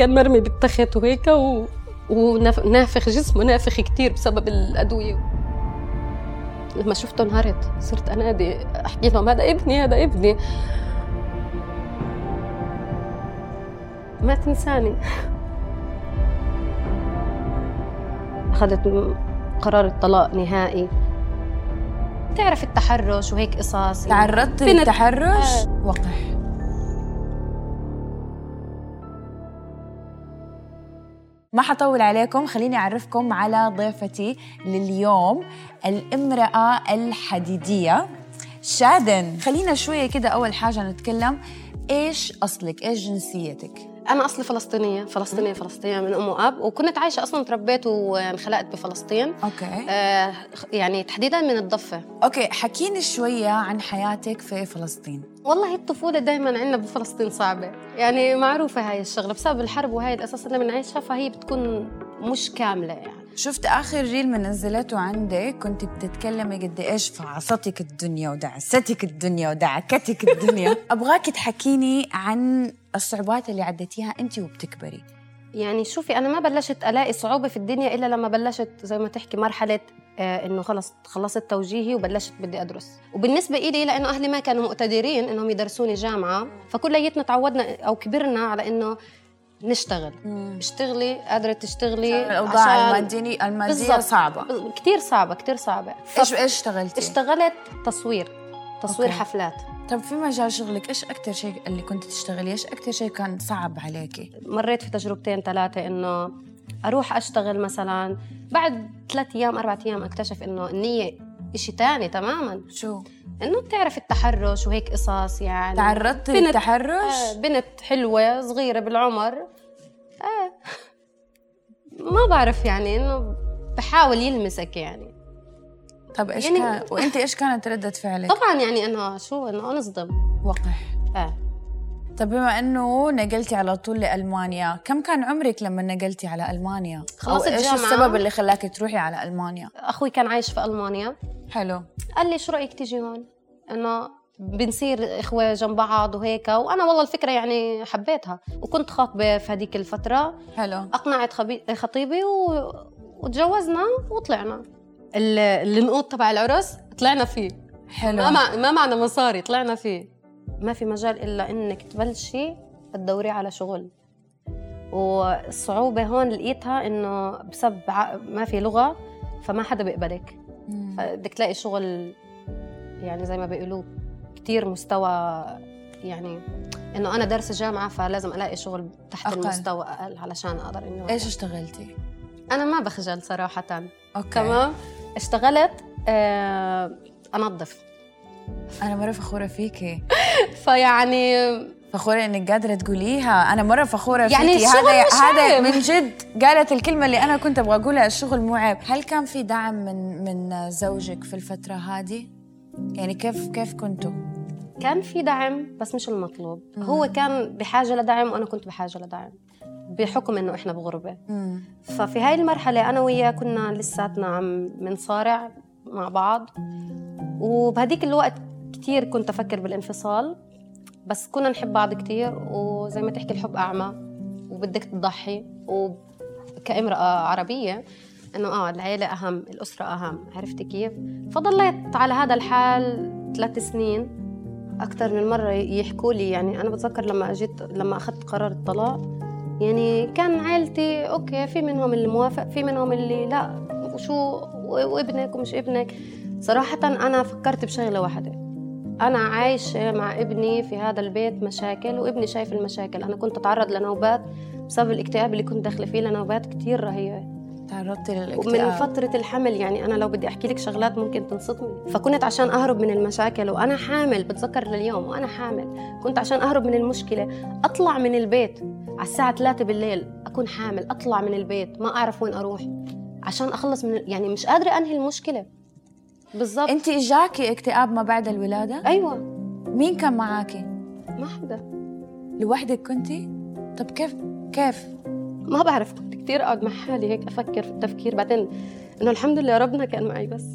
كان مرمي بالتخت وهيك و... ونافخ جسمه نافخ كتير بسبب الأدوية. لما شفته انهارت صرت أنادي أحكي لهم هذا ابني هذا ابني. ما تنساني. أخذت قرار الطلاق نهائي. تعرف التحرش وهيك قصص. تعرضت للتحرش؟ آه. وقح ما حطول عليكم خليني أعرفكم على ضيفتي لليوم الامرأة الحديدية شادن. خلينا شوية كده أول حاجة نتكلم إيش أصلك؟ إيش جنسيتك؟ أنا أصلي فلسطينية. فلسطينية فلسطينية من أم وأب. وكنت عايشة أصلا تربيت وانخلقت بفلسطين. okay. آه يعني تحديدا من الضفة. okay حكيني شوية عن حياتك في فلسطين. والله الطفولة دايما عندنا بفلسطين صعبة. يعني معروفة هاي الشغلة بسبب الحرب وهاي الأساس اللي بنعيشها فهي بتكون مش كاملة يعني. شفت آخر ريل من نزلته عندك كنت بتتكلمي قد إيش فعصتك الدنيا ودعستك الدنيا ودعكتك الدنيا. أبغاك تحكيني عن الصعوبات اللي عديتيها أنت وبتكبري. يعني شوفي أنا ما بلشت ألاقي صعوبة في الدنيا إلا لما بلشت زي ما تحكي مرحلة آه إنه خلص خلصت توجيهي وبلشت بدي أدرس. وبالنسبة إلي لأنه أهلي ما كانوا مقتدرين إنهم يدرسوني جامعة فكليتنا تعودنا أو كبرنا على إنه نشتغل. مم. اشتغلي قادرة تشتغلي الأوضاع الماديه المادية صعبة. كثير صعبة كثير صعبة. إيش إيش اشتغلتي؟ اشتغلت تصوير تصوير أوكي. حفلات. طب في مجال شغلك إيش أكثر شيء اللي كنت تشتغلي؟ إيش أكثر شيء كان صعب عليكي؟ مريت في تجربتين ثلاثة إنه أروح أشتغل مثلا بعد ثلاث أيام أربع أيام أكتشف إنه النية شيء ثاني تماما. شو؟ إنه بتعرف التحرش وهيك قصص يعني. تعرضت للتحرش؟ آه بنت حلوة صغيرة بالعمر. آه ما بعرف يعني إنه بحاول يلمسك يعني. طب إيش يعني كان وإنت إيش كانت ردة فعلك؟ طبعا يعني انه شو إنه انصدم وقح آه طب بما إنه نقلتي على طول لألمانيا، كم كان عمرك لما نقلتي على ألمانيا؟ خلصت إيش جامعة. السبب اللي خلاكي تروحي على ألمانيا؟ أخوي كان عايش في ألمانيا حلو قال لي شو رأيك تيجي هون؟ إنه بنصير إخوة جنب بعض وهيك وأنا والله الفكرة يعني حبيتها وكنت خاطبة في هذيك الفترة حلو أقنعت خطيبي و... وتجوزنا وطلعنا النقود تبع العرس طلعنا فيه. حلو. ما, مع... ما معنا مصاري طلعنا فيه. ما في مجال إلا إنك تبلشي تدوري على شغل. والصعوبة هون لقيتها إنه بسبب ما في لغة فما حدا بيقبلك. بدك تلاقي شغل يعني زي ما بيقولوا كتير مستوى يعني إنه أنا دارسه جامعة فلازم ألاقي شغل تحت أقل. المستوى أقل علشان أقدر إنه إيش اشتغلتي؟ أنا ما بخجل صراحة. أوكي. تمام؟ اشتغلت آه أنظف. أنا مرة فخورة فيكي. فيعني فخورة إنك قادرة تقوليها، أنا مرة فخورة يعني فيكي. هذا هذا من جد قالت الكلمة اللي أنا كنت أبغى أقولها الشغل مو عيب، هل كان في دعم من من زوجك في الفترة هذه؟ يعني كيف كيف كنتوا؟ كان في دعم بس مش المطلوب. هو كان بحاجة لدعم وأنا كنت بحاجة لدعم. بحكم إنه إحنا بغربة. مم. ففي هاي المرحلة أنا وياه كنا لساتنا عم بنصارع مع بعض وبهديك الوقت كثير كنت أفكر بالانفصال بس كنا نحب بعض كثير وزي ما تحكي الحب أعمى وبدك تضحي وكامرأة عربية إنه آه العيلة أهم الأسرة أهم عرفتي كيف؟ فضليت على هذا الحال ثلاث سنين. أكثر من مرة يحكوا لي يعني أنا بتذكر لما أجيت لما أخذت قرار الطلاق يعني كان عائلتي أوكي في منهم اللي موافق في منهم اللي لا. وشو وابنك ومش ابنك. صراحة أنا فكرت بشغلة واحدة. أنا عايشة مع ابني في هذا البيت مشاكل وابني شايف المشاكل. أنا كنت أتعرض لنوبات بسبب الاكتئاب اللي كنت داخلة فيه لنوبات كتير رهيبة. تعرضتي للاكتئاب. ومن فترة الحمل يعني أنا لو بدي أحكي لك شغلات ممكن تنصدمي. فكنت عشان أهرب من المشاكل وأنا حامل بتذكر لليوم وأنا حامل. كنت عشان أهرب من المشكلة أطلع من البيت. على الساعة 3 بالليل أكون حامل أطلع من البيت ما أعرف وين أروح عشان أخلص من يعني مش قادرة أنهي المشكلة بالضبط أنت إجاكي اكتئاب ما بعد الولادة؟ أيوة مين كان معاكي؟ ما حدا لوحدك كنتي؟ طب كيف كيف؟ ما بعرف كنت كثير اقعد مع حالي هيك أفكر في التفكير بعدين إنه الحمد لله ربنا كان معي بس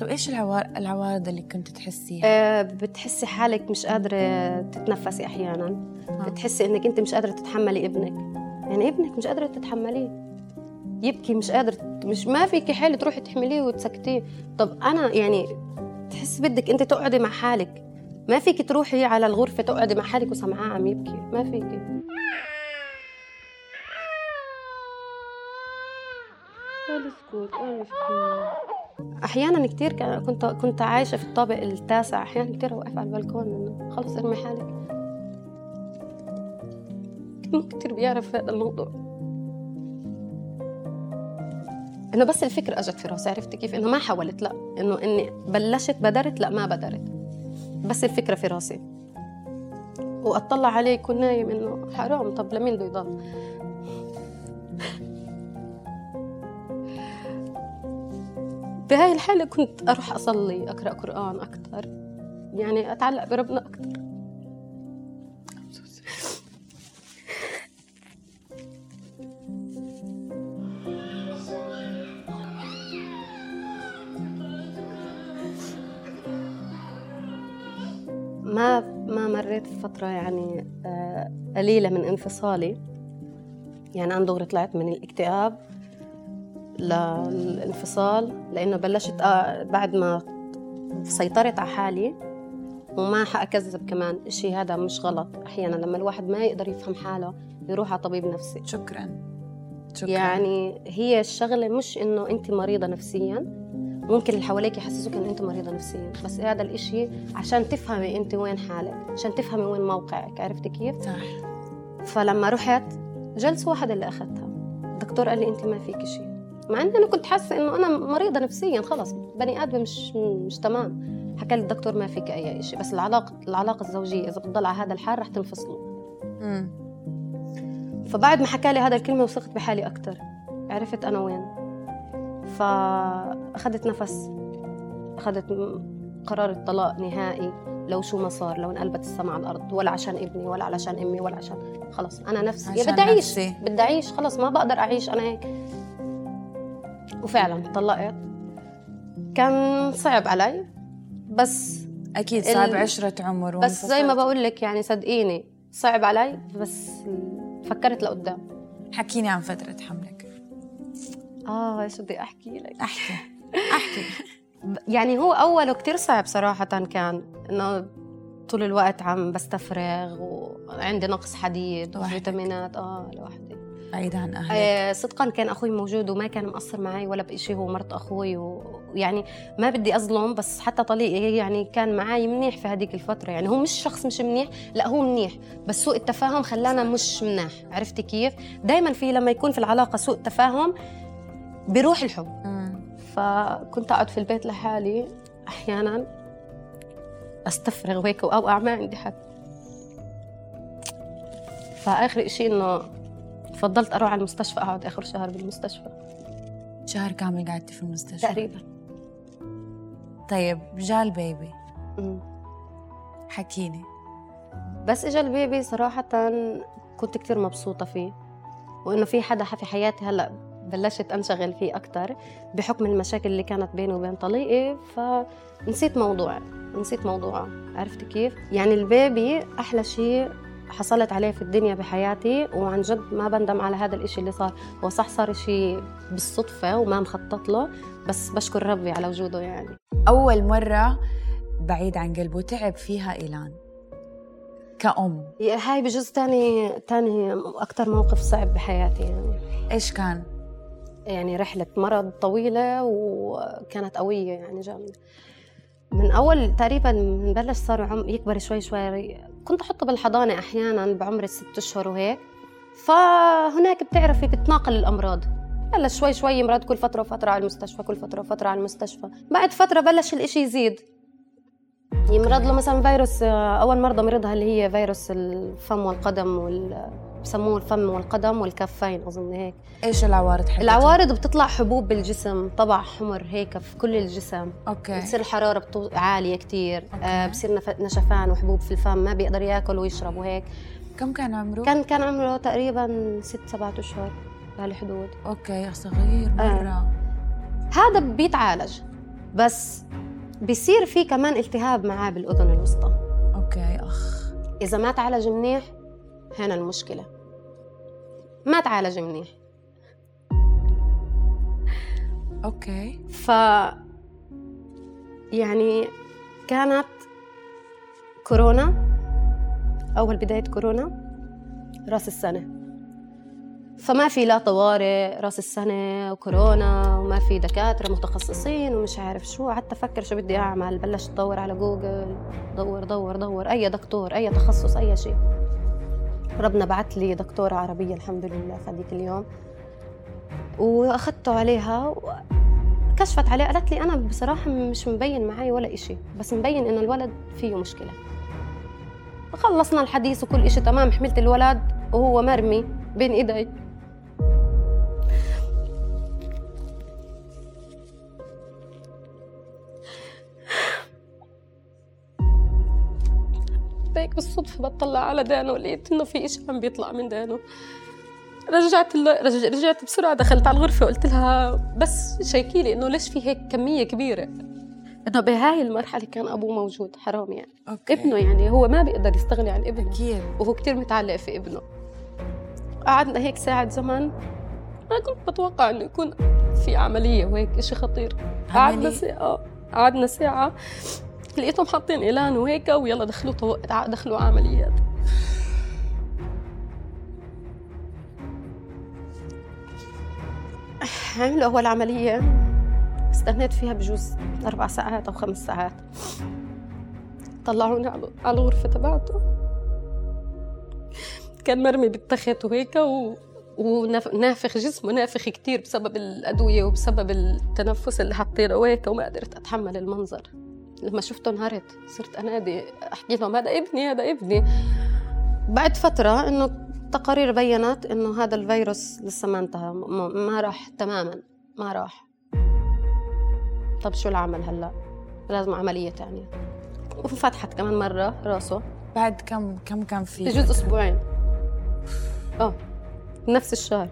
طب إيش العوارض اللي كنت تحسيها؟ أه بتحسي حالك مش قادرة تتنفسي أحيانا بتحسي إنك أنت مش قادرة تتحملي ابنك. يعني ابنك مش قادرة تتحمليه. يبكي مش قادره مش ما فيك حيل تروحي تحمليه وتسكتيه. طب أنا يعني تحس بدك أنت تقعدي مع حالك. ما فيك تروحي على الغرفة تقعدي مع حالك وسمعاه عم يبكي. ما فيك أحيانا كثير كنت كنت عايشة في الطابق التاسع. أحيانا كثير أوقف على البلكون انه خلص ارمي حالك. كثير بيعرف هذا الموضوع. إنه بس الفكرة إجت في راسي عرفت كيف؟ إنه ما حاولت لا. إنه إني بلشت بدرت لا ما بدرت. بس الفكرة في راسي. وأطلع عليه يكون نايم إنه حرام. طب لمين بده يضل؟ بهاي الحالة كنت أروح أصلي أقرأ قرآن أكثر يعني أتعلق بربنا أكثر ما ما مريت في فترة يعني آه، قليلة من انفصالي. يعني أنا دغري طلعت من الاكتئاب للانفصال لأنه بلشت آه، بعد ما سيطرت على حالي وما حأكذب كمان الشيء هذا مش غلط. أحيانا لما الواحد ما يقدر يفهم حاله يروح على طبيب نفسي. شكرا. شكرا. يعني هي الشغلة مش إنه أنت مريضة نفسيا. ممكن اللي حواليك يحسسوك إن أنت مريضة نفسيا. بس هذا الإشي عشان تفهمي أنت وين حالك عشان تفهمي وين موقعك. عرفتي كيف؟ صح. فلما رحت جلسة واحدة اللي أخذتها. الدكتور قال لي أنت ما فيك شيء مع إني أنا كنت حاسة إنه أنا مريضة نفسيا خلص بني آدم مش مش تمام. حكى لي الدكتور ما فيك أي شيء بس العلاقة العلاقة الزوجية إذا بتضل على هذا الحال رح تنفصلوا. فبعد ما حكى لي هذا الكلمة وثقت بحالي أكثر عرفت أنا وين. فأخذت نفس أخذت م- قرار الطلاق نهائي لو شو ما صار لو انقلبت السما على الأرض ولا عشان ابني ولا علشان أمي ولا عشان خلص. أنا نفسي بدي أعيش. بدي أعيش خلص ما بقدر أعيش أنا هيك. وفعلا طلقت. كان صعب علي بس أكيد صعب ال- عشرة عمر بس زي ما. بقول لك يعني صدقيني صعب علي بس فكرت لقدام. حكيني عن فترة حملك. آه إيش بدي أحكي لك. أحكي أحكي. يعني هو اوله كتير صعب صراحة كان إنه طول الوقت عم بستفرغ وعندي نقص حديد. وفيتامينات آه لوحدي بعيد عن أهلك. آه صدقا كان أخوي موجود وما كان مقصر معي ولا بشيء هو مرت أخوي ويعني ما بدي أظلم بس حتى طليقي يعني كان معي منيح في هذيك الفترة. يعني هو مش شخص مش منيح لا هو منيح بس سوء التفاهم خلانا مش مناح. عرفتي كيف؟ دائما في لما يكون في العلاقة سوء تفاهم بيروح الحب. مم. فكنت أقعد في البيت لحالي أحيانا أستفرغ وهيك واوقع ما عندي حد. فآخر شيء إنه فضلت أروح على المستشفى أقعد آخر شهر بالمستشفى. شهر كامل قعدتي في المستشفى؟ تقريبا. طيب جا ال baby. حكيني. بس اجى ال baby صراحة كنت كتير مبسوطة فيه وإنه في حدا في حياتي هلأ بلشت أنشغل فيه أكتر بحكم المشاكل اللي كانت بيني وبين طليقي فنسيت موضوع نسيت موضوعه عرفت كيف؟ يعني ال baby أحلى شيء حصلت عليه في الدنيا بحياتي وعن جد ما بندم على هذا الإشي اللي صار هو صح صار إشي بالصدفة وما مخطط له بس بشكر ربي على وجوده يعني أول مرة بعيد عن قلبه تعب فيها إيلان كأم هاي بجوز تاني تاني أكتر موقف صعب بحياتي يعني إيش كان؟ يعني رحلة مرض طويلة وكانت قوية يعني جامدة. من أول تقريبا بلش صار عم يكبر شوي شوي. كنت أحطه بالحضانة أحيانا بعمر الست أشهر وهيك. فهناك بتعرفي بتناقل الأمراض. بلش شوي شوي يمرض كل فترة وفترة على المستشفى كل فترة وفترة على المستشفى. بعد فترة بلش الإشي يزيد. يمرض له مثلا فيروس أول مرضى مرضها اللي هي فيروس الفم والقدم وال بسموه الفم والقدم والكفين أظن هيك. إيش العوارض حقته؟ العوارض بتطلع حبوب بالجسم طبع حمر هيك في كل الجسم. أوكي. بتصير الحرارة بتو... عالية كتير. آه بصير نف... نشفان وحبوب في الفم ما بيقدر ياكل ويشرب وهيك. كم كان عمره؟ كان كان عمره تقريبا ست سبعة أشهر بهالحدود. okay صغير مرة. هذا بيتعالج بس بيصير في كمان التهاب معاه بالأذن الوسطى. okay أخ. إذا ما تعالج منيح هنا المشكلة. ما تعالج منيح okay. ف يعني كانت كورونا أول بداية كورونا رأس السنة. فما في لا طوارئ رأس السنة وكورونا وما في دكاترة متخصصين ومش عارف شو. قعدت أفكر شو بدي أعمل. بلشت أدور على جوجل. دور دور دور. أي دكتور أي تخصص أي شيء. ربنا بعت لي دكتورة عربية الحمد لله في هذيك اليوم. وأخذته عليها كشفت عليه قالت لي أنا بصراحة مش مبين معي ولا إشي بس مبين إنه الولد فيه مشكلة. خلصنا الحديث وكل إشي تمام حملت الولد وهو مرمي بين إيدي. هيك بالصدفة بطلع على دانه لقيت إنه في إشي عم بيطلع من دانه رجعت رجع رجعت بسرعة دخلت على الغرفة قلت لها بس شيكي لي إنه ليش في هيك كمية كبيرة. إنه بهاي المرحلة كان أبوه موجود حرام يعني. أوكي. ابنه يعني هو ما بيقدر يستغني عن ابنه. أكيد. وهو كتير متعلق في ابنه. قعدنا هيك ساعة زمن. أنا كنت بتوقع إنه يكون في عملية وهيك إشي خطير. قعدنا عملية؟ ساعة قعدنا ساعة. لقيتهم حاطين إعلان وهيك ويلا دخلوا طو... دخلوا عمليات. عملوا أول عملية. استنيت فيها بجوز أربع ساعات أو خمس ساعات. طلعوني على الغرفة تبعته كان مرمي بالتخت وهيك و... ونافخ جسمه نافخ كتير بسبب الأدوية وبسبب التنفس اللي حطينه وهيك وما قدرت أتحمل المنظر. لما شفته انهارت صرت أنادي أحكي لهم هذا ابني هذا ابني. بعد فترة إنه التقارير بينت إنه هذا الفيروس لسه ما انتهى ما راح تماما ما راح. طب شو العمل هلأ؟ لازم عملية تانية. وفتحت كمان مرة راسه. بعد كم كم كان في؟ بجوز أسبوعين. آه نفس الشهر.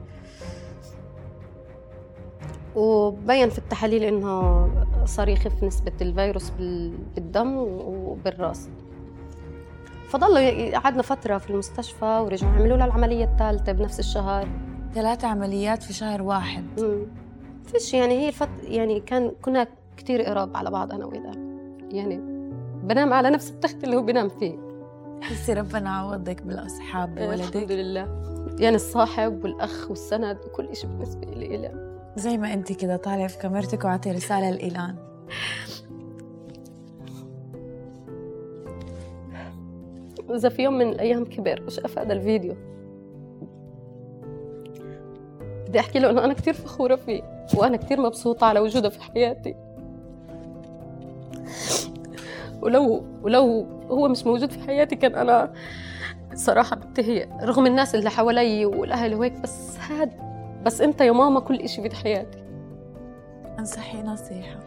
وبين في التحاليل إنه صار يخف نسبة الفيروس بال- بالدم وبالرأس. فضلوا قعدنا فترة في المستشفى ورجعوا عملوا له العملية الثالثة بنفس الشهر. ثلاث عمليات في شهر واحد. مم. فيش يعني هي الفت يعني كان كنا كتير قراب على بعض أنا وإذا. يعني بنام على نفس التخت اللي هو بينام فيه. حسي ربنا عوضك بالأصحاب الحمد بولدك. لله. يعني الصاحب والأخ والسند وكل شيء بالنسبة لي إلي زي ما انت كده طالعه في كاميرتك وعطي رسالة لإيلان. إذا في يوم من الأيام كبر وشاف هذا الفيديو. بدي أحكي له إنه أنا كتير فخورة فيه وأنا كتير مبسوطة على وجوده في حياتي. ولو ولو هو مش موجود في حياتي كان أنا صراحة بنتهي رغم الناس اللي حوالي والأهل وهيك بس هاد بس أنت يا ماما كل إشي في حياتي. أنصحي نصيحة.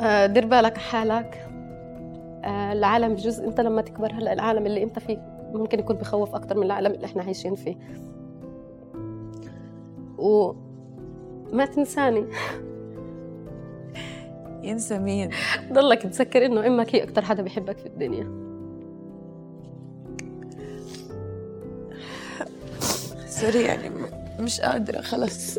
آه، دير بالك حالك. آه، العالم بجوز انت لما تكبر هلا العالم اللي انت فيه ممكن يكون بخوف أكثر من العالم اللي إحنا عايشين فيه. وما تنساني. ينسى مين؟ ضلك تذكر إنه أمك هي أكثر حدا بيحبك في الدنيا. سوري يعني مش قادرة خلص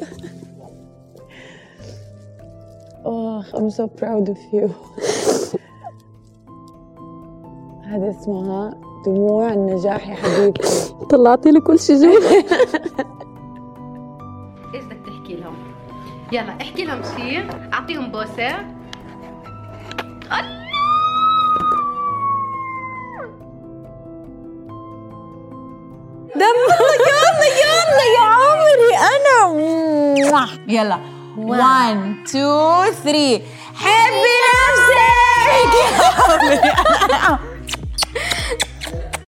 Oh, I'm so proud of you. هذه اسمها دموع النجاح يا حبيبتي. طلعتي لي كل شيء جوا إيش بدك تحكي لهم؟ يلا احكي لهم شيء أعطيهم بوسة. يا يلا. 1 2 3 حبي نفسك